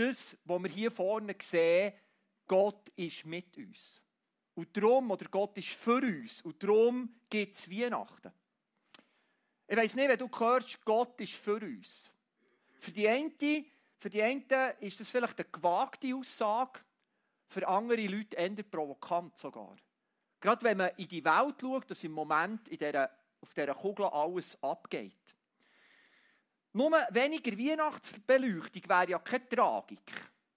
das, was wir hier vorne sehen, Gott ist mit uns. Und darum, oder Gott ist für uns. Und darum gibt es Weihnachten. Ich weiß nicht, wenn du hörst, Gott ist für uns. Für die einen, für die einen ist das vielleicht eine gewagte Aussage, für andere Leute eher provokant sogar. Gerade wenn man in die Welt schaut, dass im Moment in dieser, auf dieser Kugel alles abgeht. Nur weniger Weihnachtsbeleuchtung wäre ja keine Tragik.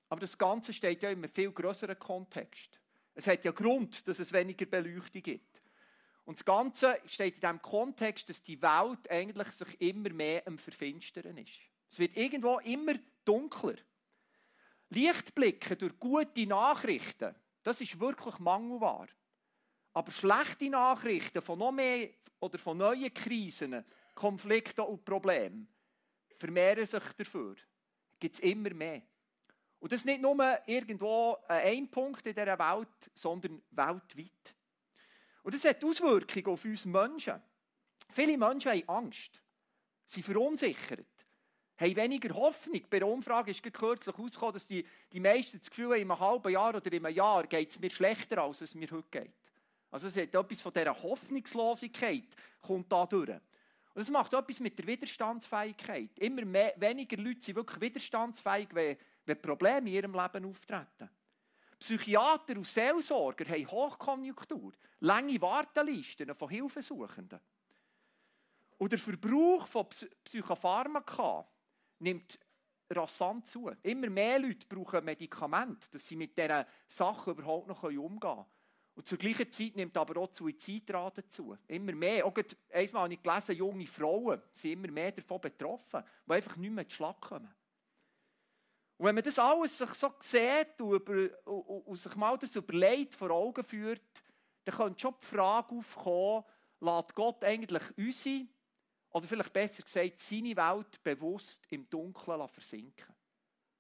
Aber das Ganze steht ja in einem viel größeren Kontext. Es hat ja Grund, dass es weniger Beleuchtung gibt. Und das Ganze steht in dem Kontext, dass die Welt eigentlich sich immer mehr am Verfinstern ist. Es wird irgendwo immer dunkler. Lichtblicke durch gute Nachrichten, das ist wirklich mangelbar. Aber schlechte Nachrichten von noch mehr oder von neuen Krisen, Konflikten und Problemen vermehren sich dafür. Gibt es immer mehr. Und das ist nicht nur irgendwo ein Punkt in dieser Welt, sondern weltweit. Und das hat Auswirkungen auf uns Menschen. Viele Menschen haben Angst, sind verunsichert, haben weniger Hoffnung. Bei der Umfrage ist kürzlich herausgekommen, dass die, die meisten das Gefühl haben, in einem halben Jahr oder in einem Jahr geht es mir schlechter, als es mir heute geht. Also es hat etwas von dieser Hoffnungslosigkeit kommt da durch. Und das macht etwas mit der Widerstandsfähigkeit. Immer mehr, weniger Leute sind wirklich widerstandsfähig, wenn, wenn Probleme in ihrem Leben auftreten. Psychiater und Seelsorger haben Hochkonjunktur, lange Wartelisten von Hilfesuchenden. Und der Verbrauch von Psychopharmaka nimmt rasant zu. Immer mehr Leute brauchen Medikamente, dass sie mit diesen Sachen überhaupt noch umgehen können. Und zur gleichen Zeit nimmt aber auch die Suizidrate zu. Immer mehr. Auch einmal habe ich gelesen, junge Frauen sind immer mehr davon betroffen, die einfach nicht mehr zu Schlag kommen. Und wenn man das alles sich so sieht und, über, und, und sich mal das überlegt, vor Augen führt, dann könnte schon die Frage aufkommen, lässt Gott eigentlich unsere, oder vielleicht besser gesagt, seine Welt bewusst im Dunkeln versinken.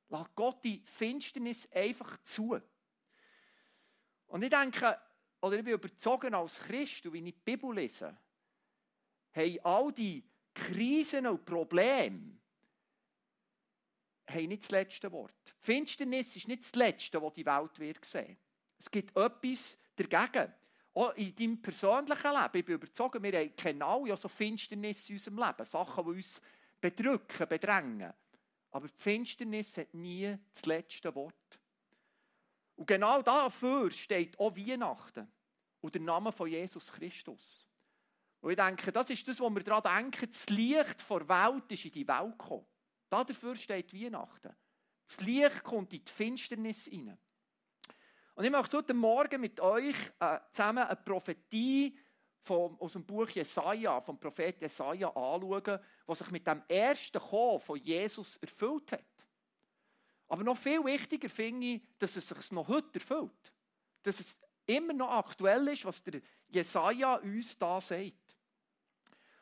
Lässt Gott die Finsternis einfach zu. Und ich denke, oder ich bin überzogen als Christ, und wenn ich die Bibel lese, haben all die Krisen und Probleme haben nicht das letzte Wort. Finsternis ist nicht das letzte, was die Welt wird sehen. Es gibt etwas dagegen. Auch in deinem persönlichen Leben. Ich bin überzeugt, wir kennen alle ja so Finsternis in unserem Leben. Sachen, die uns bedrücken, bedrängen. Aber die Finsternis hat nie das letzte Wort. Und genau dafür steht auch Weihnachten und der Name von Jesus Christus. Und ich denke, das ist das, was wir daran denken. Das Licht der Welt ist in die Welt gekommen. Dafür steht Weihnachten. Das Licht kommt in die Finsternis hinein. Und ich möchte heute Morgen mit euch äh, zusammen eine Prophetie vom, aus dem Buch Jesaja, vom Prophet Jesaja anschauen, was sich mit dem ersten Kommen von Jesus erfüllt hat. Aber noch viel wichtiger finde ich, dass es sich noch heute erfüllt. Dass es immer noch aktuell ist, was der Jesaja uns da sagt.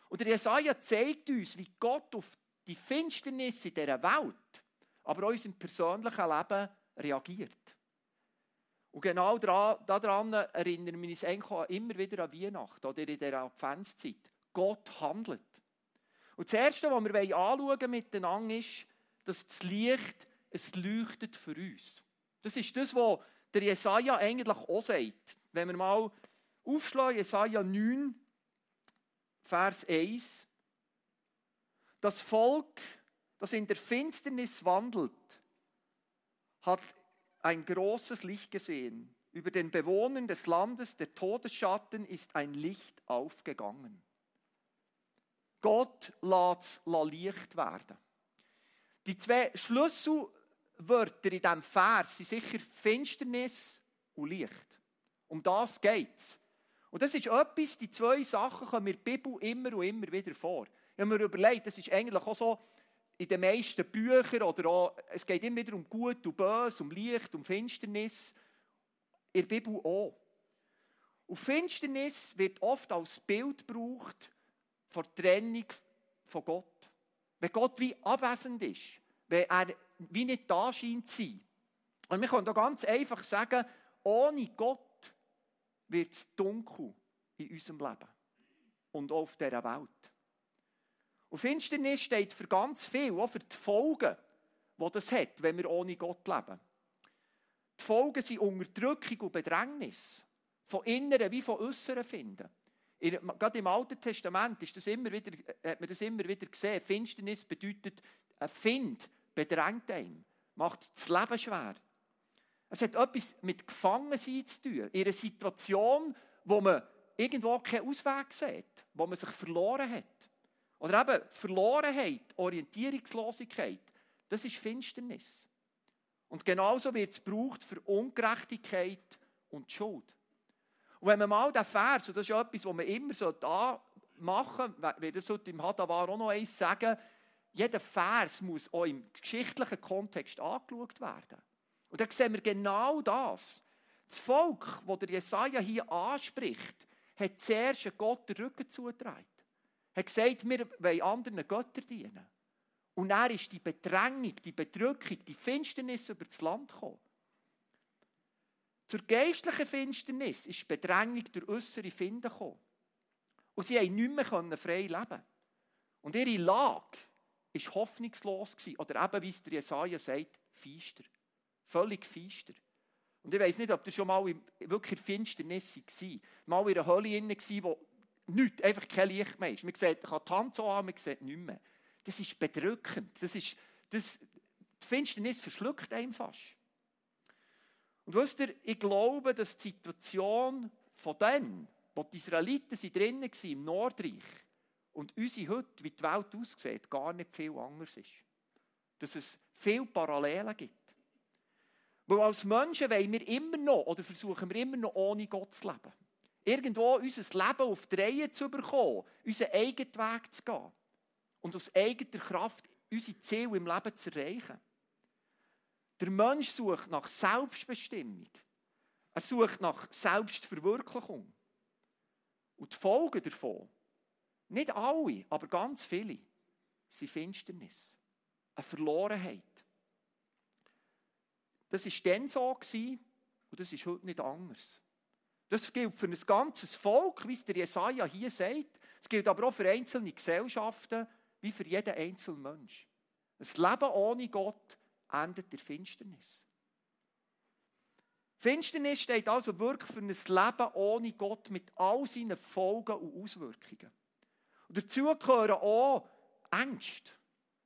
Und der Jesaja zeigt uns, wie Gott auf die Finsternis in dieser Welt, aber auch unserem persönlichen Leben reagiert. Und genau daran erinnern wir uns eigentlich immer wieder an Weihnachten oder in der Adventszeit. Gott handelt. Und das Erste, was wir anschauen miteinander ist, dass das Licht es leuchtet für uns. Das ist das, was der Jesaja eigentlich auch sagt. Wenn wir mal aufschlagen, Jesaja 9, Vers 1. Das Volk, das in der Finsternis wandelt, hat ein großes Licht gesehen. Über den Bewohnern des Landes der Todesschatten ist ein Licht aufgegangen. Gott lässt Licht werden. Die zwei Schlüsselwörter in diesem Vers sind sicher Finsternis und Licht. Um das geht es. Und das ist etwas, die zwei Sachen kommen in der Bibel immer und immer wieder vor. Habe mir überlegt, das ist eigentlich auch so in den meisten Büchern, oder auch, es geht immer wieder um Gut und Böse, um Licht, um Finsternis. In der Bibel auch. Und Finsternis wird oft als Bild gebraucht vor Trennung von Gott. Wenn Gott wie abwesend ist, wenn er wie nicht da scheint zu sein. Und wir können da ganz einfach sagen, ohne Gott wird es dunkel in unserem Leben und auch auf dieser Welt. Und Finsternis steht für ganz viel, auch für die Folgen, die das hat, wenn wir ohne Gott leben. Die Folgen sind Unterdrückung und Bedrängnis. Von inneren wie von äußeren finden. Gerade im Alten Testament ist das immer wieder, hat man das immer wieder gesehen. Finsternis bedeutet, ein Find bedrängt einem, macht das Leben schwer. Es hat etwas mit Gefangensein zu tun. In einer Situation, wo man irgendwo keinen Ausweg sieht, wo man sich verloren hat. Oder eben Verlorenheit, Orientierungslosigkeit, das ist Finsternis. Und genauso wird es gebraucht für Ungerechtigkeit und Schuld. Und wenn man mal den Vers, und das ist ja etwas, was man immer so da machen sollte, wie das im Hadavar auch noch eins sagen, jeder Vers muss auch im geschichtlichen Kontext angeschaut werden. Und dann sehen wir genau das. Das Volk, das der Jesaja hier anspricht, hat zuerst Gott den Rücken zugetragen. Hat gesagt, wir wollen anderen Göttern dienen. Und dann ist die Bedrängung, die Bedrückung, die Finsternis über das Land gekommen. Zur geistlichen Finsternis ist die Bedrängung durch äußere Finden gekommen. Und sie konnten nicht mehr frei leben. Und ihre Lage war hoffnungslos. Oder eben, wie es der Jesaja sagt, feister. Völlig feister. Und ich weiß nicht, ob das schon mal wirklich Finsternis war. Mal in einer Hölle drin war, wo nichts, einfach kein Licht mehr ist. Man sieht, man kann die Hand so an, man sieht nichts mehr. Das ist bedrückend. Das ist, das, die Finsternis verschluckt einem fast. Und wisst ihr, ich glaube, dass die Situation von denen, wo die Israeliten drinnen waren, im Nordreich, und unsere heute, wie die Welt aussieht, gar nicht viel anders ist. Dass es viele Parallelen gibt. Weil als Menschen wollen wir immer noch, oder versuchen wir immer noch ohne Gott zu leben. Irgendwo unser Leben auf die Reihe zu bekommen, unseren eigenen Weg zu gehen und aus eigener Kraft unsere Ziele im Leben zu erreichen. Der Mensch sucht nach Selbstbestimmung. Er sucht nach Selbstverwirklichung. Und die Folgen davon, nicht alle, aber ganz viele, sind Finsternis. Eine Verlorenheit. Das war dann so und das ist heute nicht anders. Das gilt für ein ganzes Volk, wie es der Jesaja hier sagt. Es gilt aber auch für einzelne Gesellschaften, wie für jeden einzelnen Mensch. Ein Leben ohne Gott endet der Finsternis. Finsternis steht also wirklich für ein Leben ohne Gott mit all seinen Folgen und Auswirkungen. Und dazu gehören auch Ängste.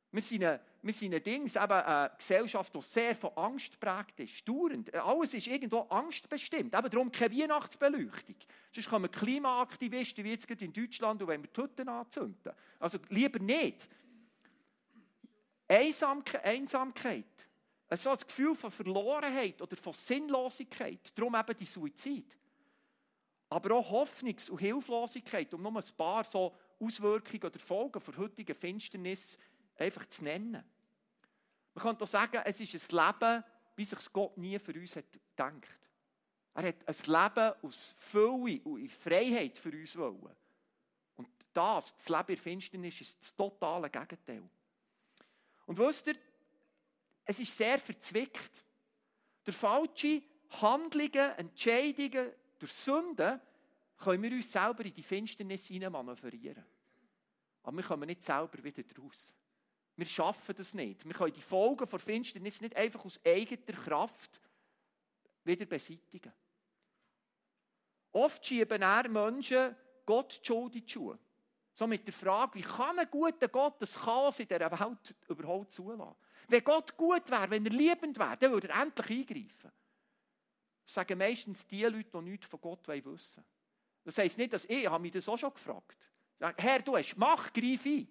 Wir sind eine, wir sind Dings, eben eine Gesellschaft, die sehr von Angst geprägt ist. Dauernd. Alles ist irgendwo angstbestimmt. Eben darum keine Weihnachtsbeleuchtung. Sonst kommen Klimaaktivisten wie jetzt in Deutschland und wenn wir Hütten anzünden. Also lieber nicht. Einsamkeit. Einsamkeit. So ein Gefühl von Verlorenheit oder von Sinnlosigkeit. Darum eben die Suizid. Aber auch Hoffnungs- und Hilflosigkeit, um nur ein paar so Auswirkungen oder Folgen der heutigen Finsternis einfach zu nennen. Man könnte auch sagen, es ist ein Leben, wie sich Gott nie für uns hat gedacht. Er hat ein Leben aus Fülle und in Freiheit für uns wollen. Und das, das Leben in Finsternis, ist das totale Gegenteil. Und wisst ihr, es ist sehr verzwickt. Durch falsche Handlungen, Entscheidungen, durch Sünden können wir uns selber in die Finsternis manövrieren. Aber wir kommen nicht selber wieder raus. Wir schaffen das nicht. Wir können die Folgen von Finsternis nicht einfach aus eigener Kraft wieder beseitigen. Oft schieben er Menschen Gott die Schuld in die Schuhe. So mit der Frage, wie kann ein guter Gott das Chaos in dieser Welt überhaupt zulassen? Wenn Gott gut wäre, wenn er liebend wäre, dann würde er endlich eingreifen. Das sagen meistens die Leute, die nichts von Gott wissen wollen. Das heisst nicht, dass ich, ich habe mich das auch schon gefragt. Herr, du hast Macht, greif ein.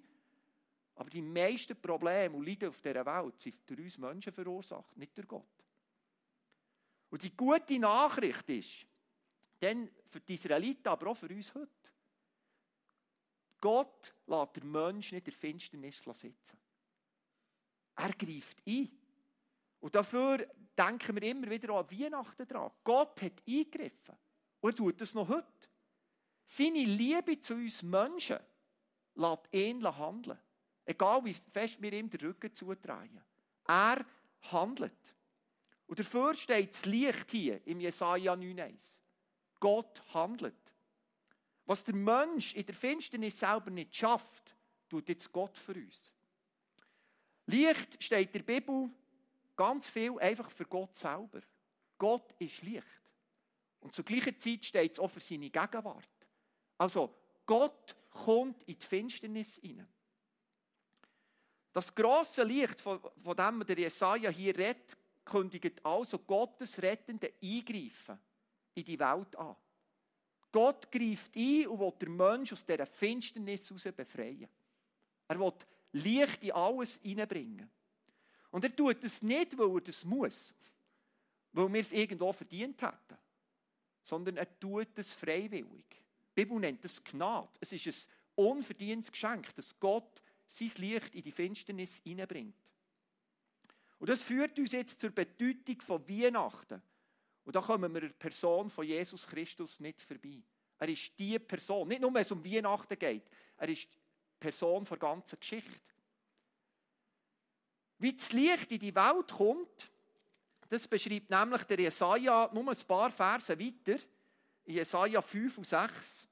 Aber die meisten Probleme und Leiden auf dieser Welt sind durch uns Menschen verursacht, nicht durch Gott. Und die gute Nachricht ist, denn für die Israeliten, aber auch für uns heute, Gott lässt den Menschen nicht in der Finsternis sitzen. Er greift ein. Und dafür denken wir immer wieder an Weihnachten dran. Gott hat eingegriffen. Und er tut das noch heute. Seine Liebe zu uns Menschen lässt ihn handeln. Egal wie fest wir ihm den Rücken zutragen. Er handelt. Und dafür steht das Licht hier im Jesaja 9,1. Gott handelt. Was der Mensch in der Finsternis selber nicht schafft, tut jetzt Gott für uns. Licht steht in der Bibel ganz viel einfach für Gott selber. Gott ist Licht. Und zur gleichen Zeit steht es auch für seine Gegenwart. Also, Gott kommt in die Finsternis hinein. Das große Licht, von, von dem der Jesaja hier redet, kündigt also Gottes rettende Eingreifen in die Welt an. Gott greift ein und will den Menschen aus dieser Finsternis heraus befreien. Er will Licht in alles hineinbringen. Und er tut es nicht, weil er das muss, weil wir es irgendwo verdient hätten, sondern er tut es freiwillig. Die Bibel nennt es Gnade. Es ist ein unverdientes Geschenk, dass Gott sein Licht in die Finsternis hineinbringt. Und das führt uns jetzt zur Bedeutung von Weihnachten. Und da kommen wir der Person von Jesus Christus nicht vorbei. Er ist die Person, nicht nur wenn es um Weihnachten geht, er ist die Person der ganzen Geschichte. Wie das Licht in die Welt kommt, das beschreibt nämlich der Jesaja nur ein paar Verse weiter, Jesaja 5 und 6.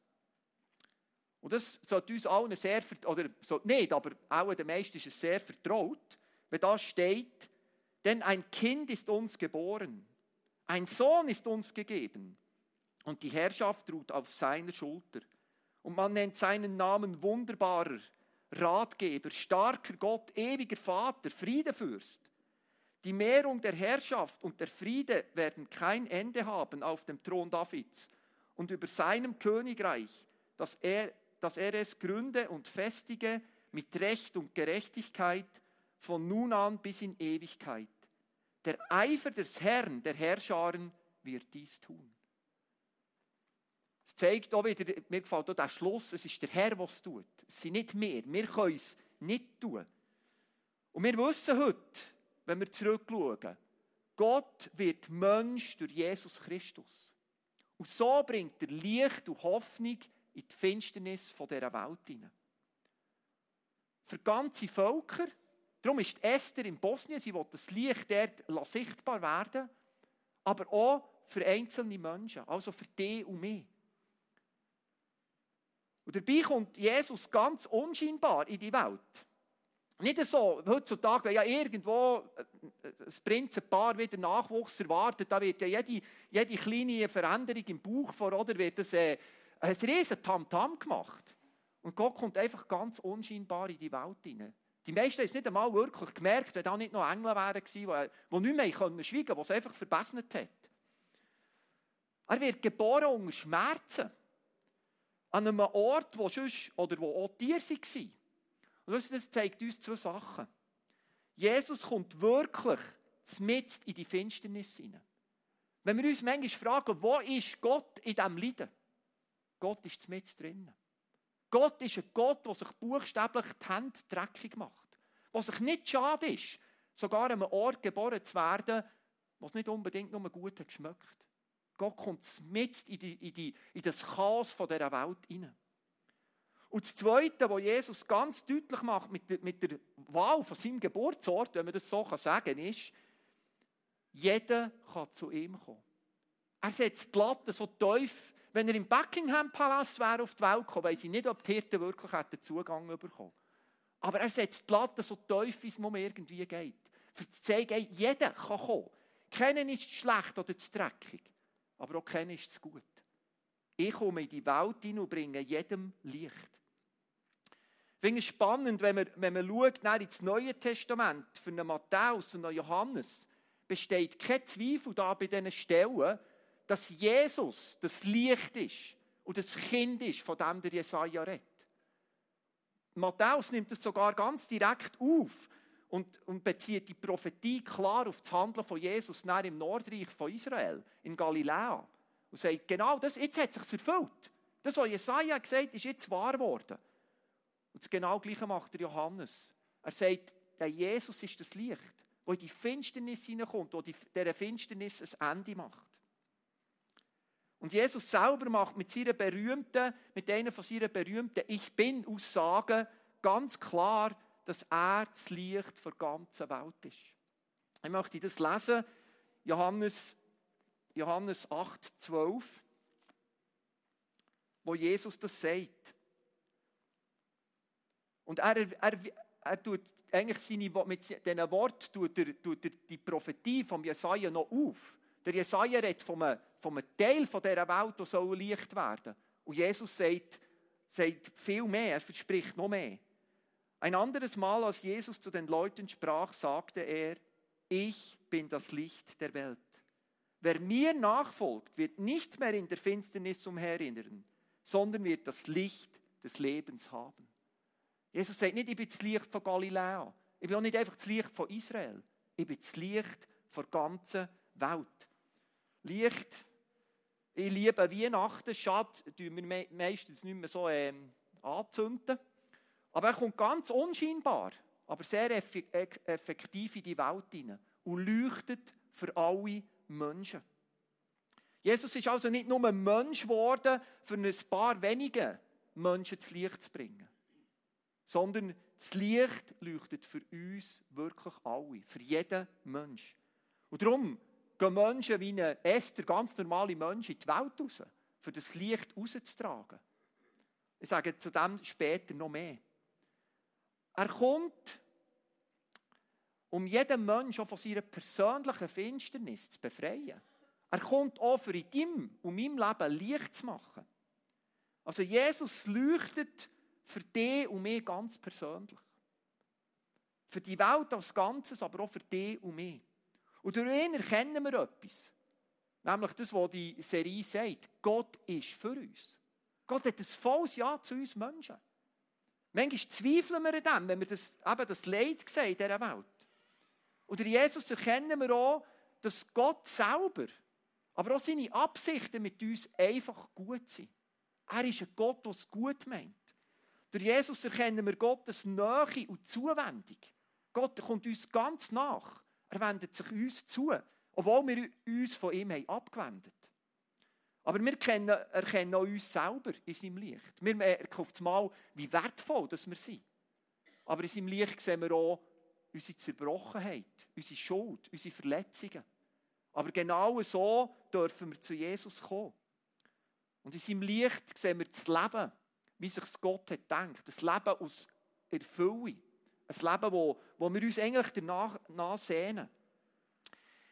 Und das sollte uns allen sehr, oder nicht, aber auch den meisten ist es sehr vertraut, wenn da steht, denn ein Kind ist uns geboren, ein Sohn ist uns gegeben und die Herrschaft ruht auf seiner Schulter. Und man nennt seinen Namen wunderbarer, Ratgeber, starker Gott, ewiger Vater, Friedefürst. Die Mehrung der Herrschaft und der Friede werden kein Ende haben auf dem Thron Davids und über seinem Königreich, dass er, dass er es gründe und festige mit Recht und Gerechtigkeit von nun an bis in Ewigkeit. Der Eifer des Herrn, der Herrscharen, wird dies tun. Es zeigt auch wieder, mir gefällt auch der Schluss, es ist der Herr, der es tut. Es sind nicht wir. Wir können es nicht tun. Und wir wissen heute, wenn wir zurückschauen, Gott wird Mensch durch Jesus Christus. Und so bringt er Licht und Hoffnung in die Finsternis dieser Welt hinein. Für ganze Völker, darum ist Esther in Bosnien, sie will das Licht dort sichtbar werden, aber auch für einzelne Menschen, also für die und mich. Und dabei kommt Jesus ganz unscheinbar in die Welt. Nicht so, heutzutage, wenn ja irgendwo das Prinzenpaar wieder Nachwuchs erwartet, da wird ja jede, jede kleine Veränderung im Bauch vor, oder wird das, äh, ein riesen Tamtam gemacht. Und Gott kommt einfach ganz unscheinbar in die Welt hinein. Die meisten haben es nicht einmal wirklich gemerkt, wenn da nicht noch Engel wären gewesen, die, nicht mehr können schweigen konnten, die es einfach verbessert hat. Er wird geboren unter Schmerzen an einem Ort, wo, sonst, oder wo auch Tiere waren. Und das zeigt uns zwei Sachen. Jesus kommt wirklich mitten in die Finsternis hinein. Wenn wir uns manchmal fragen, wo ist Gott in diesem Leiden? Gott ist mit drinnen. Gott ist ein Gott, der sich buchstäblich die Hände dreckig macht. Der sich nicht schade ist, sogar an einem Ort geboren zu werden, was nicht unbedingt nur gut hat geschmeckt. Gott kommt mit in, die, in, die, in das Chaos dieser Welt hinein. Und das Zweite, was Jesus ganz deutlich macht mit der, mit der Wahl von seinem Geburtsort, wenn man das so sagen kann, ist, jeder kann zu ihm kommen. Er setzt die Latte so tief, wenn er im Buckingham Palace wäre auf die Welt gekommen, weiß ich nicht, ob die Hirten wirklich hätten Zugang bekommen. Aber er setzt die Latte so tief, wie es nur irgendwie geht. Für zu zeigen, jeder kann kommen. Keinen ist schlecht oder zu dreckig aber auch keiner ist es gut. Ich komme in die Welt hin und bringe jedem Licht. Finde es spannend, wenn man, wenn man schaut ins Neue Testament, einen Matthäus und Johannes, besteht kein Zweifel da bei diesen Stellen, dass Jesus das Licht ist und das Kind ist, von dem der Jesaja redet. Matthäus nimmt es sogar ganz direkt auf und, und bezieht die Prophetie klar auf das Handeln von Jesus nach im Nordreich von Israel, in Galiläa. Und sagt, genau das, jetzt hat es sich erfüllt. Das, was Jesaja gesagt hat, ist jetzt wahr geworden. Und das genau Gleiche macht der Johannes. Er sagt, der Jesus ist das Licht, das in die Finsternis hineinkommt, das dieser Finsternis ein Ende macht. Und Jesus selber macht mit seiner berühmten, mit einer von seinen berühmten Ich Bin-Aussagen ganz klar, dass er das Licht der ganzen Welt ist. Ich möchte das lesen, Johannes, Johannes 8, 12, wo Jesus das sagt. Und er, er, er tut eigentlich seine, mit diesen Worten tut er, tut er die Prophetie von Jesaja noch auf. Der Jesaja redet von einem, von einem Teil von dieser Welt, der soll Licht werden Und Jesus sagt, sagt viel mehr, er verspricht noch mehr. Ein anderes Mal, als Jesus zu den Leuten sprach, sagte er, ich bin das Licht der Welt. Wer mir nachfolgt, wird nicht mehr in der Finsternis umherirren, sondern wird das Licht des Lebens haben. Jesus sagt nicht, ich bin das Licht von Galiläa. Ich bin auch nicht einfach das Licht von Israel. Ich bin das Licht der ganzen Welt. Licht, ich liebe Weihnachten. Schade, tun wir meistens nicht mehr so ähm, anzünden. Aber er kommt ganz unscheinbar, aber sehr effektiv in die Welt hinein und leuchtet für alle Menschen. Jesus ist also nicht nur ein Mensch geworden, für ein paar wenige Menschen das Licht zu bringen, sondern das Licht leuchtet für uns wirklich alle, für jeden Mensch. Und darum gehen Menschen wie ein Esther, ganz normale Menschen, in die Welt raus, für das Licht rauszutragen. Ich sage zu dem später noch mehr. Er kommt um jeden Menschen auch von seiner persönlichen Finsternis zu befreien. Er kommt auch für in deinem und meinem Leben Licht zu machen. Also Jesus leuchtet für dich und mich ganz persönlich. Für die Welt als Ganzes, aber auch für dich und mich. Und durch ihn erkennen wir etwas. Nämlich das, was die Serie sagt. Gott ist für uns. Gott hat ein volles Ja zu uns Menschen. Manchmal zweifeln wir an dem, wenn wir das, eben das Leid sehen in dieser Welt. Und durch Jesus erkennen wir auch, dass Gott selber, aber auch seine Absichten mit uns einfach gut sind. Er ist ein Gott, der es gut meint. Durch Jesus erkennen wir Gottes Nähe und Zuwendung. Gott kommt uns ganz nach. Er wendet sich uns zu, obwohl wir uns von ihm haben abgewendet Aber wir erkennen auch uns selber in seinem Licht. Wir merken auf einmal, wie wertvoll dass wir sind. Aber in seinem Licht sehen wir auch, unsere Zerbrochenheit, unsere Schuld, unsere Verletzungen. Aber genau so dürfen wir zu Jesus kommen. Und in seinem Licht sehen wir das Leben, wie sich Gott hat gedacht. Das Leben aus Erfüllung. Ein Leben, wo, wo wir uns eigentlich danach, sehnen.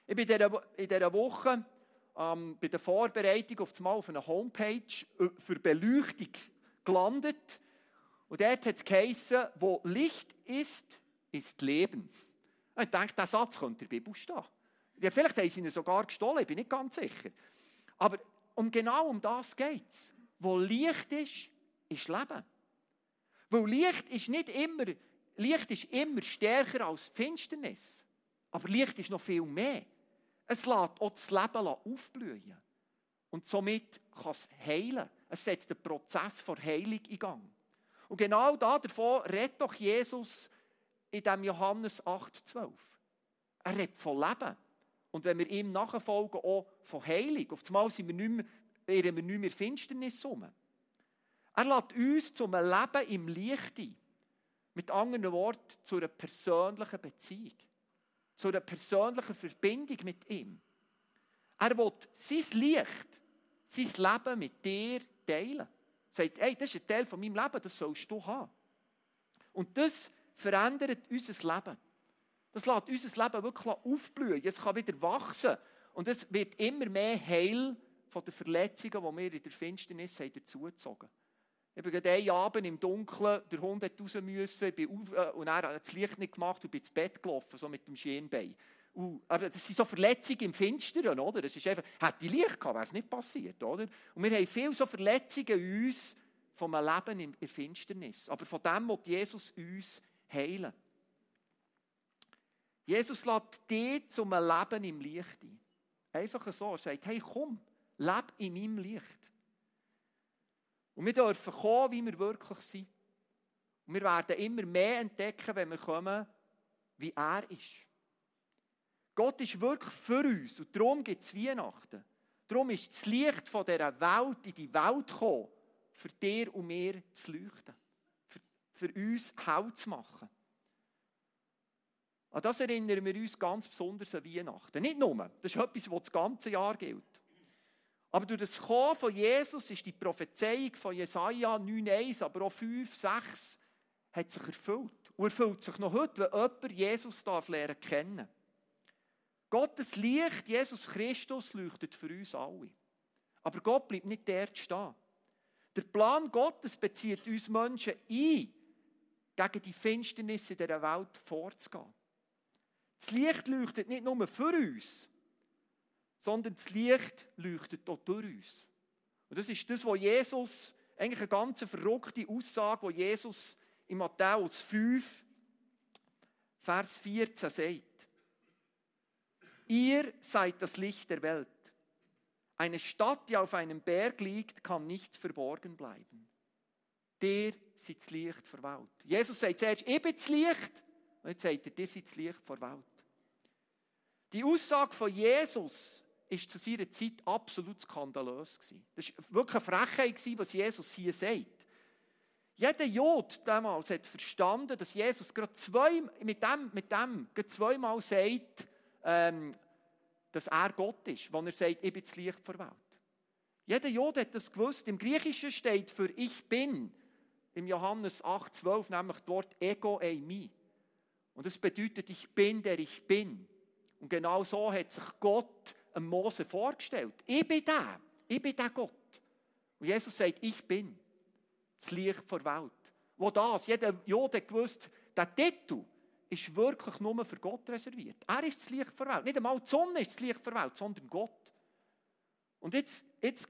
Ich bin in dieser, Woche ähm, bei der Vorbereitung auf, Mal auf einer Homepage äh, für Beleuchtung gelandet. Und dort hat es geheißen, wo Licht ist, ist Leben. Ich denke, dieser Satz könnte in der Bibel stehen. Ja, vielleicht haben sie ihn sogar gestohlen, ich bin nicht ganz sicher. Aber um genau um das geht es. Wo Licht ist, ist Leben. Weil Licht ist nicht immer, Licht ist immer stärker als Finsternis. Aber Licht ist noch viel mehr. Es lässt auch das Leben aufblühen. Und somit kann es heilen. Es setzt den Prozess der Heilung in Gang. Und genau davon redet doch Jesus in dem Johannes 8,12. Er redet von Leben. Und wenn wir ihm nachfolgen, auch von Heilung. Auf einmal sind wir nicht mehr, wir nicht mehr Finsternis um. Er lädt uns zum Leben im Licht ein. Mit anderen Worten, zu einer persönlichen Beziehung. Zu einer persönlichen Verbindung mit ihm. Er will sein Licht, sein Leben mit dir teilen. Er sagt, hey, das ist ein Teil von meinem Leben, das sollst du haben. Und das verändert unser Leben. Das lässt unser Leben wirklich aufblühen. Es kann wieder wachsen. Und es wird immer mehr heil von den Verletzungen, die wir in der Finsternis haben dazugezogen haben. Ich bin gerade Abend im Dunkeln, der Hund hat raus müssen, ich bin auf, äh, und er hat das Licht nicht gemacht und bin ins Bett gelaufen, so mit dem Schienbein. Uh, aber das sind so Verletzungen im Finsteren, oder? Es ist einfach, hätte ich Licht gehabt, wäre es nicht passiert, oder? Und wir haben viele so Verletzungen in uns vom Leben in der Finsternis. Aber von dem wird Jesus uns heilen. Jesus lädt dich zum Leben im Licht ein. Einfach so. Er sagt, hey, komm, leb in meinem Licht. Und wir dürfen kommen, wie wir wirklich sind. Und wir werden immer mehr entdecken, wenn wir kommen, wie er ist. Gott ist wirklich für uns und darum gibt es Weihnachten. Darum ist das Licht von dieser Welt in die Welt gekommen, für dir und mir zu leuchten. Für, für uns hell zu machen. An das erinnern wir uns ganz besonders an Weihnachten. Nicht nur, das ist etwas, das das ganze Jahr gilt. Aber durch das Kommen von Jesus ist die Prophezeiung von Jesaja 9,1, aber auch 5, 6, hat sich erfüllt. und erfüllt sich noch heute, wenn jemand Jesus darf lernen kennen. Gottes Licht, Jesus Christus, leuchtet für uns alle. Aber Gott bleibt nicht dort stehen. Der Plan Gottes bezieht uns Menschen ein, gegen die Finsternis in dieser Welt vorzugehen. Das Licht leuchtet nicht nur für uns, sondern das Licht leuchtet auch durch uns. Und das ist das, was Jesus, eigentlich eine ganz verrückte Aussage, die Jesus in Matthäus 5, Vers 14 sagt. Ihr seid das Licht der Welt. Eine Stadt, die auf einem Berg liegt, kann nicht verborgen bleiben. Der seid das Licht der Welt. Jesus sagt zuerst, ich bin das Licht. Und jetzt sagt er, ihr seid das Licht der Welt. Die Aussage von Jesus ist zu seiner Zeit absolut skandalös. Das war wirklich eine Frechheit, was Jesus hier sagt. Jeder Jod damals hat verstanden, dass Jesus gerade zwei, mit dem, mit dem zweimal sagt, ähm, dass er Gott ist, wenn er sagt, ich bin das Licht der Welt. Jeder Jod hat das gewusst. Im Griechischen steht für ich bin, im Johannes 8, 12, nämlich dort Ego eimi. Und das bedeutet, ich bin, der ich bin. Und genau so hat sich Gott Mose vorgestellt. Ich bin der, ich bin der Gott. Und Jesus sagt, ich bin das Licht der Welt. Wo das, jeder Jode gewusst, der Titel ist wirklich nur für Gott reserviert. Er ist das Licht der Welt. Nicht einmal die Sonne ist das Licht der Welt, sondern Gott. Und jetzt, jetzt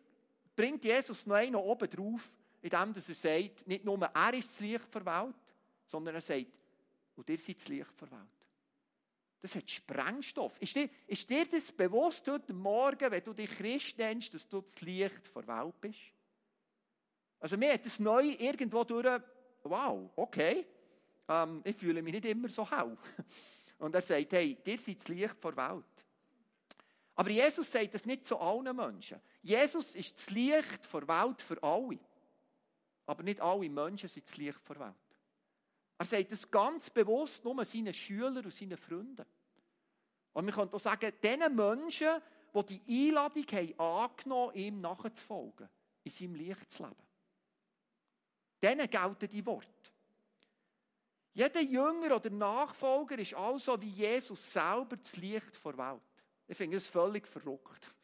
bringt Jesus noch einen oben drauf, indem er sagt, nicht nur er ist das Licht der Welt, sondern er sagt, und ihr seid das Licht der Welt. Das hat Sprengstoff. Ist dir, ist dir das bewusst heute Morgen, wenn du dich Christ nennst, dass du das Licht der Welt bist? Also mir hat das neu irgendwo durch, wow, okay, ähm, ich fühle mich nicht immer so hell. Und er sagt, hey, dir seid das Licht der Welt. Aber Jesus sagt das nicht zu allen Menschen. Jesus ist das Licht der Welt für alle. Aber nicht alle Menschen sind das Licht der Welt. Er sagt das ganz bewusst nur seinen Schülern und seinen Freunden. Und wir können auch sagen, den Menschen, die die Einladung haben angenommen ihm nachzufolgen, in seinem Licht zu leben. Denen gelten die Worte. Jeder Jünger oder Nachfolger ist also wie Jesus selber das Licht der Welt. Ich finde das völlig verrückt.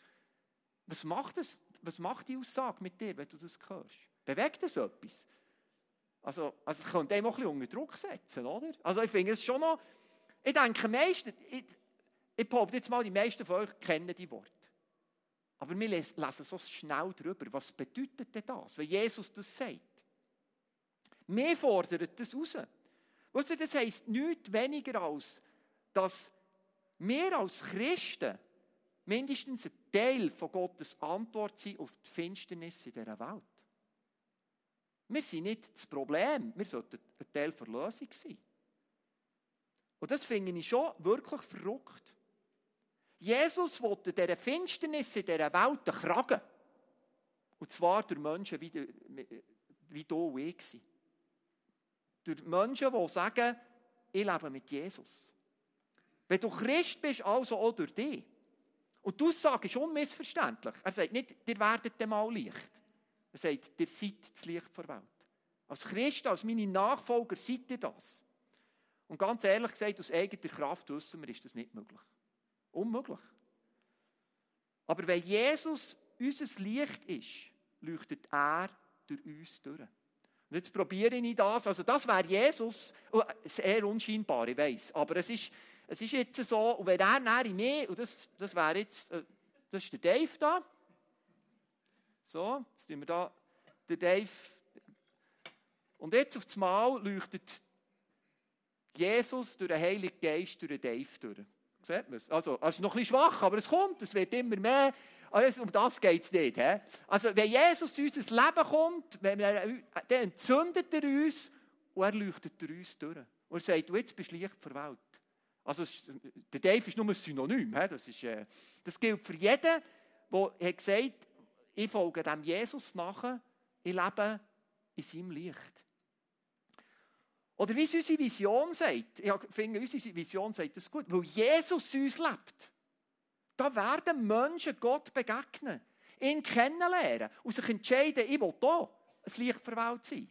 Was macht, das, was macht die Aussage mit dir, wenn du das hörst? Bewegt das etwas? Also, also es könnte einem auch ein bisschen unter Druck setzen, oder? Also ich finde es schon noch, ich denke, meisten, ich, ich behaupte jetzt mal, die meisten von euch kennen die Worte. Aber wir lesen so schnell drüber. Was bedeutet denn das, wenn Jesus das sagt? Mir fordert das raus. Weißt du, das heisst nichts weniger als, dass wir als Christen mindestens ein Teil von Gottes Antwort sind auf die Finsternis in dieser Welt. Wir sind nicht das Problem, wir sollten ein Teil der Lösung sein. Und das finde ich schon wirklich verrückt. Jesus wollte dieser Finsternis in dieser Welt kragen. Und zwar durch Menschen wie, wie du und ich. Durch Menschen, die sagen, ich lebe mit Jesus. Wenn du Christ bist, also auch durch dich. Und die Aussage ist unmissverständlich. Er sagt nicht, ihr werdet mal Licht. Er sagt, ihr seid das Licht der Welt. Als Christ, als meine Nachfolger seid ihr das. Und ganz ehrlich gesagt, aus eigener Kraft wissen wir, ist das nicht möglich. Unmöglich. Aber wenn Jesus unser Licht ist, leuchtet er durch uns durch. Und jetzt probiere ich das. Also das wäre Jesus. Oh, sehr unscheinbar, ich weiß. Aber es ist, es ist jetzt so, und wenn er näher in mir, und das, das wäre jetzt, äh, das ist der Dave da. So, jetzt tun wir da den Dave. Und jetzt auf das Mal leuchtet Jesus durch den Heiligen Geist durch den Dave durch. Sieht man es? Also, es ist noch ein bisschen schwach, aber es kommt, es wird immer mehr. Also um das geht es nicht. He? Also, wenn Jesus in unser Leben kommt, wenn er, dann entzündet er uns und er leuchtet durch uns durch. Und er sagt, du jetzt bist Licht der Welt. Also, der Dave ist nur ein Synonym. Das, ist, äh, das gilt für jeden, der gesagt hat, ich folge dem Jesus nach, ich lebe in seinem Licht. Oder wie es unsere Vision sagt, ich finde, unsere Vision sagt das gut, weil Jesus uns lebt. Da werden Menschen Gott begegnen, ihn kennenlernen und sich entscheiden, ich will hier ein Licht für Welt sein.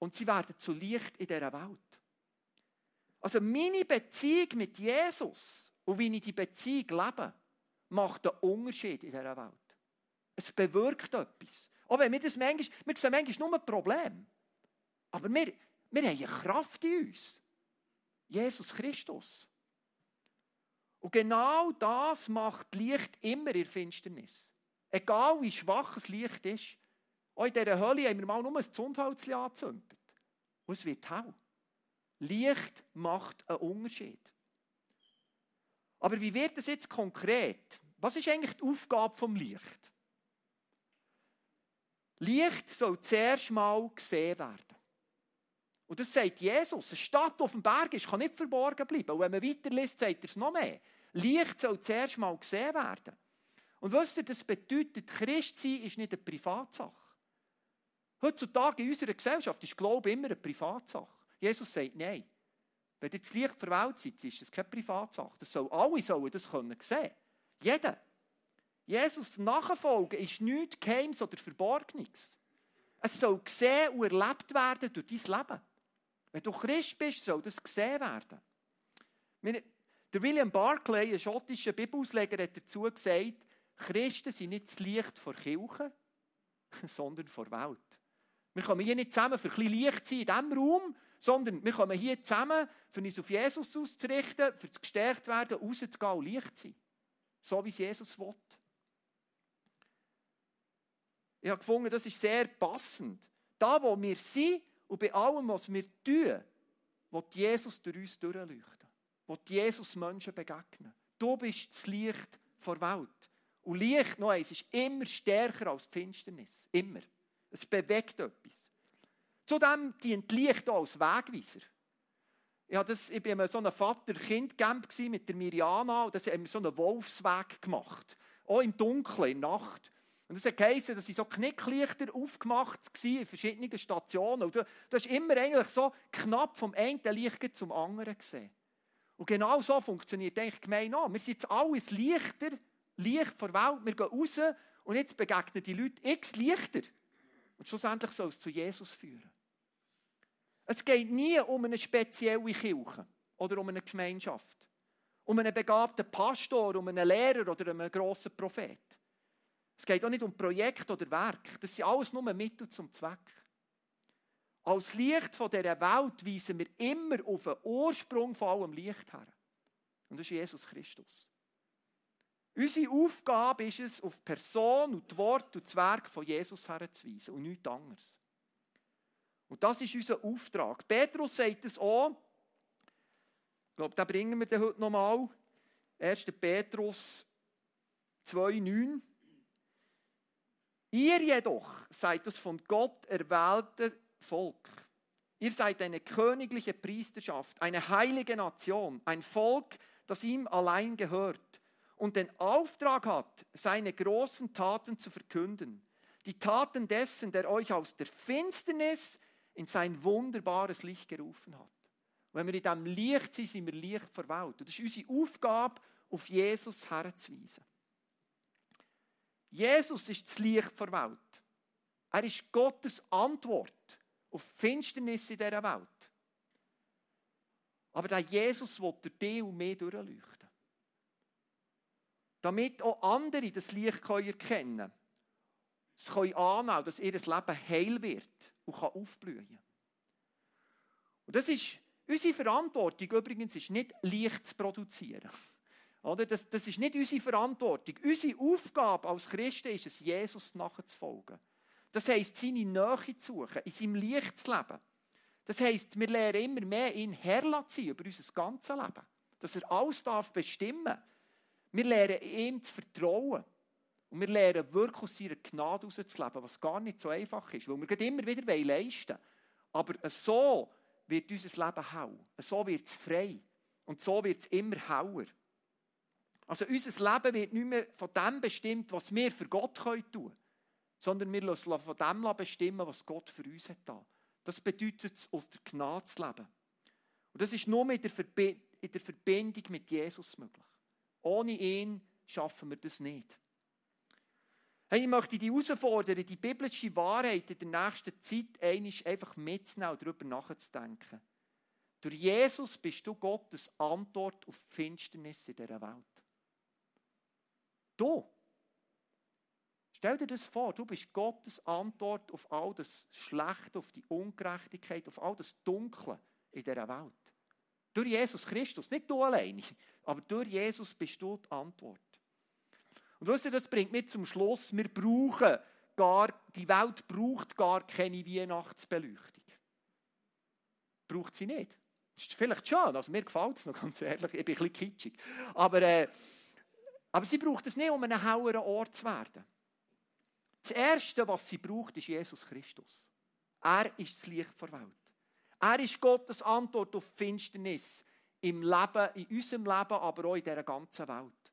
und sie werden zu Licht in dieser Welt. Also meine Beziehung mit Jesus und wie ich die Beziehung lebe, macht einen Unterschied in dieser Welt. Es bewirkt etwas. Auch wenn wir das manchmal, wir sehen manchmal nur ein Problem. Aber wir, wir haben eine Kraft in uns. Jesus Christus. Und genau das macht Licht immer in der Finsternis. Egal wie schwach das Licht ist. Auch in dieser Hölle haben wir mal nur ein Zündholz angezündet. Und es wird hell. Licht macht einen Unterschied. Aber wie wird das jetzt konkret? Was ist eigentlich die Aufgabe vom Licht? Licht soll zuerst mal gesehen werden. Und das sagt Jesus. Eine Stadt, auf dem Berg ist, kann nicht verborgen bleiben. Und wenn man weiterliest, sagt er es noch mehr. Licht soll zuerst mal gesehen werden. Und wisst ihr, das bedeutet, Christ sein ist nicht eine Privatsache. Heutzutage in unserer Gesellschaft ist Glaube immer eine Privatsache. Jesus sagt, nein. Wenn ihr das Licht der Welt seid, ist das keine Privatsache. Das soll, alle sollen das können sehen. Jeder. Jesus nachfolgen ist nichts Geheimes oder Verborgenes. Es soll gesehen und erlebt werden durch dein Leben. Wenn du Christ bist, soll das gesehen werden. Der William Barclay, ein schottischer Bibelausleger, hat dazu gesagt, Christen sind nicht das Licht vor Kirche, sondern vor Welt. Wir kommen hier nicht zusammen, für ein bisschen Licht zu sein in diesem Raum, sondern wir kommen hier zusammen, für uns auf Jesus auszurichten, für gestärkt werden, rauszugehen und Licht zu sein. So wie es Jesus will. Ich habe gefunden, das ist sehr passend. Da, wo wir sind, und bei allem, was wir tun, wird Jesus durch uns durchleuchten. Wird Jesus Menschen begegnen. Du bist das Licht der Welt. Und Licht, noch eins, ist immer stärker als die Finsternis. Immer. Es bewegt etwas. Zudem dient Licht auch als Wegweiser. Ich, war das, ich so einem Vater-Kind-Camp mit der Miriana und da haben wir so einen Wolfsweg gemacht. Auch im Dunkeln, in der Nacht. Und das heisst, dass sie so Knicklichter aufgemacht waren in verschiedenen Stationen. Und du, du hast immer eigentlich so knapp vom einen Licht zum anderen gesehen. Und genau so funktioniert eigentlich gemein auch. Wir sind jetzt alles Lichter, Licht vor Welt. Wir gehen raus und jetzt begegnen die Leute x Lichter. Und schlussendlich soll es zu Jesus führen. Es geht nie um eine spezielle Kirche oder um eine Gemeinschaft. Um einen begabten Pastor, um einen Lehrer oder einen grossen Prophet. Es geht auch nicht um Projekt oder Werk. Das sind alles nur Mittel zum Zweck. Als Licht von dieser Welt weisen wir immer auf den Ursprung von allem Licht her. Und das ist Jesus Christus. Unsere Aufgabe ist es, auf die Person und das Wort und das Werk von Jesus herzuweisen und nichts anderes. Und das ist unser Auftrag. Petrus sagt es auch. Ich glaube, da bringen wir den heute nochmal. 1. Petrus 2,9. Ihr jedoch seid das von Gott erwählte Volk. Ihr seid eine königliche Priesterschaft, eine heilige Nation, ein Volk, das ihm allein gehört und den Auftrag hat, seine großen Taten zu verkünden. Die Taten dessen, der euch aus der Finsternis in sein wunderbares Licht gerufen hat. Wenn wir in diesem Licht sind, sind wir Licht vor Welt. Und das ist unsere Aufgabe, auf Jesus herzuweisen. Jesus ist das Licht der Welt. Er ist Gottes Antwort auf die Finsternis in dieser Welt. Aber der Jesus will dich und mich durchleuchten. Damit auch andere das Licht erkennen können. Es können annehmen, dass ihr Leben heil wird und aufblühen kann. Und das ist unsere Verantwortung übrigens, ist nicht Licht zu produzieren. Oder? Das, das ist nicht unsere Verantwortung. Unsere Aufgabe als Christen ist es, Jesus nachzufolgen. Das heisst, seine Nähe zu suchen, in seinem Licht zu leben. Das heisst, wir lernen immer mehr, ihn Herr zu sein über unser ganzes Leben. Dass er alles darf bestimmen Wir lernen ihm zu vertrauen. Und wir lernen wirklich aus seiner Gnade herauszuleben, was gar nicht so einfach ist, weil wir immer wieder leisten wollen. Aber so wird unser Leben hell. So wird es frei. Und so wird es immer heller. Also unser Leben wird nicht mehr von dem bestimmt, was wir für Gott tun können, sondern wir lassen von dem bestimmen, was Gott für uns hat. Das bedeutet es, aus der Gnade zu leben. Und das ist nur in der, in der Verbindung mit Jesus möglich. Ohne ihn schaffen wir das nicht. Hey, ich möchte dich herausfordern, die biblische Wahrheit in der nächsten Zeit einfach mitzunehmen und darüber nachzudenken. Durch Jesus bist du Gottes Antwort auf die Finsternis in dieser Welt. Du. Stell dir das vor, du bist Gottes Antwort auf all das Schlechte, auf die Ungerechtigkeit, auf all das Dunkle in dieser Welt. Durch Jesus Christus, nicht du alleine, aber durch Jesus bist du die Antwort. Und wisst ihr, das bringt mich zum Schluss, wir brauchen gar, die Welt braucht gar keine Weihnachtsbeleuchtung. Braucht sie nicht. Das ist vielleicht schön, also mir gefällt es noch, ganz ehrlich, ich bin ein bisschen kitschig. Aber, äh, aber sie braucht es nicht, um einen helleren Ort zu werden. Das Erste, was sie braucht, ist Jesus Christus. Er ist das Licht der Welt. Er ist Gottes Antwort auf die Finsternis im Leben, in unserem Leben, aber auch in dieser ganzen Welt.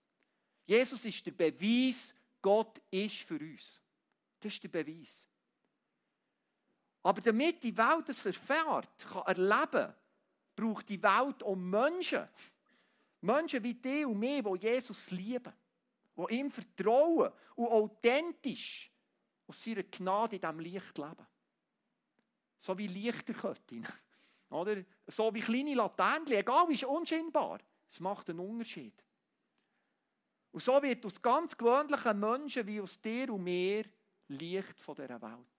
Jesus ist der Beweis, Gott ist für uns. Das ist der Beweis. Aber damit die Welt es erfährt, kann erleben, braucht die Welt auch Menschen. Menschen wie die und mich, die Jesus lieben, die ihm vertrauen und authentisch aus seiner Gnade in diesem Licht leben. So wie Lichterketten. Oder? So wie kleine Laternen, egal wie unscheinbar. Es macht einen Unterschied. Und so wird aus ganz gewöhnlichen Menschen wie aus dir und mir Licht von dieser Welt.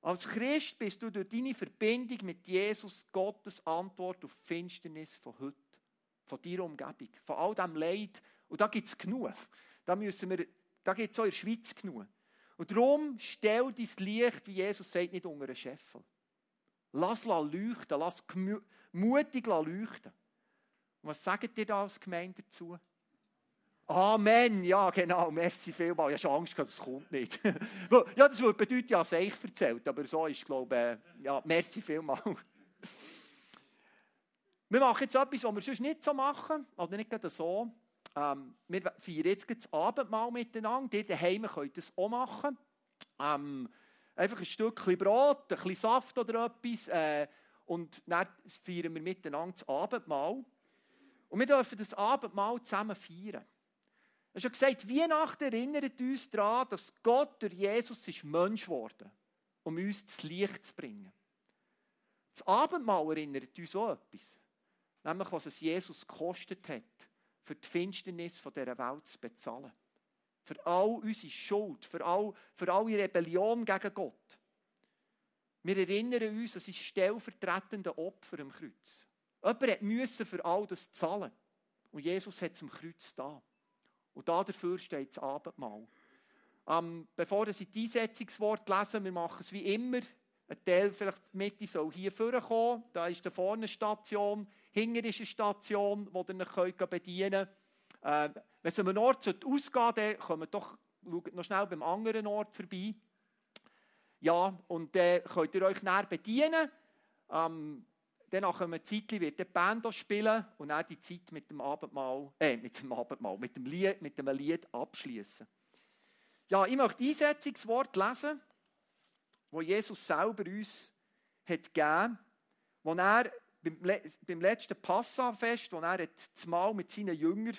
Als Christ bist du durch deine Verbindung mit Jesus Gottes Antwort auf die Finsternis von heute, von deiner Umgebung, von all dem Leid. Und da gibt es genug. Da, da gibt es auch in der Schweiz genug. Und darum stell dein Licht, wie Jesus sagt, nicht unter einen Scheffel. Lass leuchten, lass mutig leuchten. Und was sagt ihr da als Gemeinde dazu? Amen, ja genau, merci vielmal. Ich habe schon Angst, dass es kommt nicht. ja, das würde bedeuten, ja, ich erzählt, aber so ist, glaube ich, ja, merci vielmal. wir machen jetzt etwas, was wir sonst nicht so machen, oder nicht gerade so. Ähm, wir feiern jetzt das Abendmahl miteinander. Ihr daheim könnt das auch machen. Ähm, einfach ein Stückchen Brot, ein bisschen Saft oder etwas. Äh, und dann feiern wir miteinander das Abendmahl. Und wir dürfen das Abendmahl zusammen feiern. Er hat schon gesagt, Weihnachten erinnert uns daran, dass Gott durch Jesus ist Mensch geworden um uns das Licht zu bringen. Das Abendmahl erinnert uns auch etwas. Nämlich, was es Jesus gekostet hat, für die Finsternis dieser Welt zu bezahlen. Für all unsere Schuld, für all, für alle Rebellion gegen Gott. Wir erinnern uns, es ist stellvertretende Opfer am Kreuz. Jemand musste für all das zahlen. Und Jesus hat es am Kreuz da. Und dafür steht das Abendmahl. Ähm, bevor ich die Einsetzungswort lesen, wir machen es wie immer. Ein Teil vielleicht die Mitte soll hier vorkommen. Da ist da vorne Station. Hinter ist eine Station, wo ihr euch bedienen könnt. Äh, wenn es an einem Ort ausgehen dann kommt doch noch schnell beim anderen Ort vorbei. Ja, und dann könnt ihr euch näher bedienen. Ähm, dann nach einem Zeitchen wird die Band spielen und dann die Zeit mit dem Abendmahl, äh, mit dem Abendmahl, mit dem Lied, mit dem Lied abschließen. Ja, ich möchte die Einsetzungswort lesen, wo Jesus selber uns hat gegeben, wo er beim, beim letzten Passafest, wo er das Mahl mit seinen Jüngern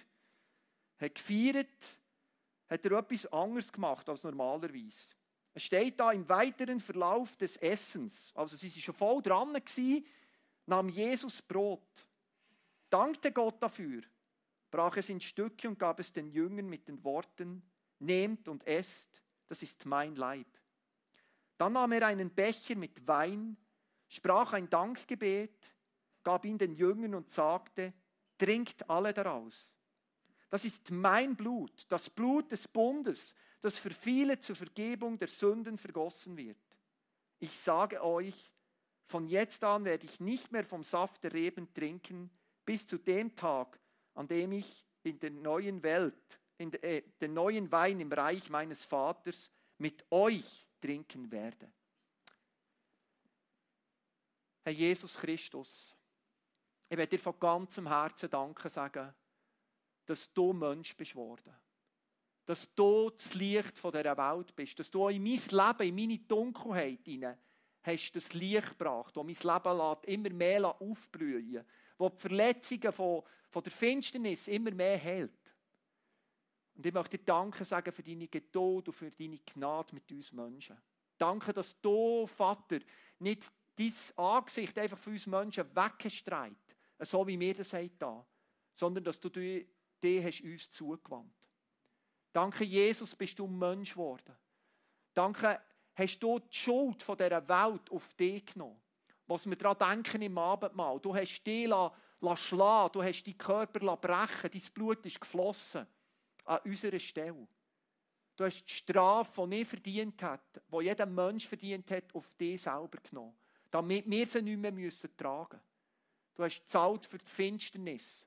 hat gefeiert, hat er etwas anderes gemacht als normalerweise. Es steht da im weiteren Verlauf des Essens, also sie waren schon voll dran gewesen, nahm Jesus Brot, dankte Gott dafür, brach es in Stücke und gab es den Jüngern mit den Worten, nehmt und esst, das ist mein Leib. Dann nahm er einen Becher mit Wein, sprach ein Dankgebet, gab ihn den Jüngern und sagte, trinkt alle daraus. Das ist mein Blut, das Blut des Bundes, das für viele zur Vergebung der Sünden vergossen wird. Ich sage euch, von jetzt an werde ich nicht mehr vom Saft der Reben trinken, bis zu dem Tag, an dem ich in der neuen Welt, in der, äh, den neuen Wein im Reich meines Vaters mit euch trinken werde. Herr Jesus Christus, ich werde dir von ganzem Herzen Danke sagen, dass du Mensch bist worden. Dass du das Licht dieser Welt bist. Dass du in mein Leben, in meine Dunkelheit hinein hast das Licht gebracht, das mein Leben lässt, immer mehr aufblühen, wo die Verletzungen von, von der Finsternis immer mehr hält. Und ich möchte dir Danke sagen für deine Geduld und für deine Gnade mit uns Menschen. Danke, dass du, Vater, nicht dein Angesicht einfach für uns Menschen weggestreut, so wie wir das da, sondern dass du dich hast uns zugewandt. Danke, Jesus, bist du Mensch geworden. Danke, hast du die Schuld von dieser Welt auf dich genommen. Was wir daran denken im Abendmahl. Du hast dich schlagen, du hast deinen Körper brechen, dein Blut ist geflossen an unserer Stelle. Du hast die Strafe, die ich verdient hat, die jeder Mensch verdient hat, auf dich selber genommen. Damit wir sie nicht mehr tragen müssen. Du hast gezahlt für die Finsternis,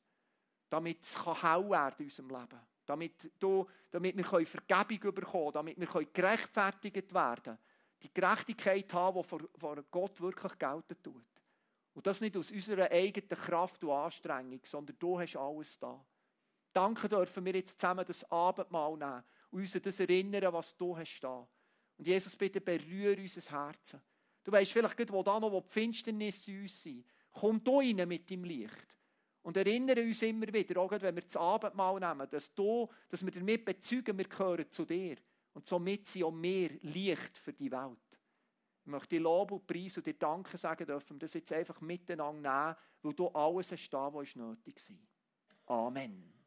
damit es hell werden in unserem Leben. Damit, du, damit wir Vergebung bekommen damit wir gerechtfertigt werden können. Die Gerechtigkeit haben, die vor, Gott wirklich gelten tut. Und das nicht aus unserer eigenen Kraft und Anstrengung, sondern du hast alles da. Danke dürfen wir jetzt zusammen das Abendmahl nehmen und uns das erinnern, was du hast da. Und Jesus, bitte berühre unser Herzen. Du weißt vielleicht, wo da noch wo die Finsternis in uns sind. Komm du rein mit deinem Licht. Und erinnere uns immer wieder, auch wenn wir das Abendmahl nehmen, dass, du, dass wir damit bezeugen, wir gehören zu dir. Und somit sind auch mehr Licht für die Welt. Ich möchte dir Lob und Preis und dir Danke sagen dürfen, wir das jetzt einfach miteinander nehmen, weil du alles hast was nötig war. Amen.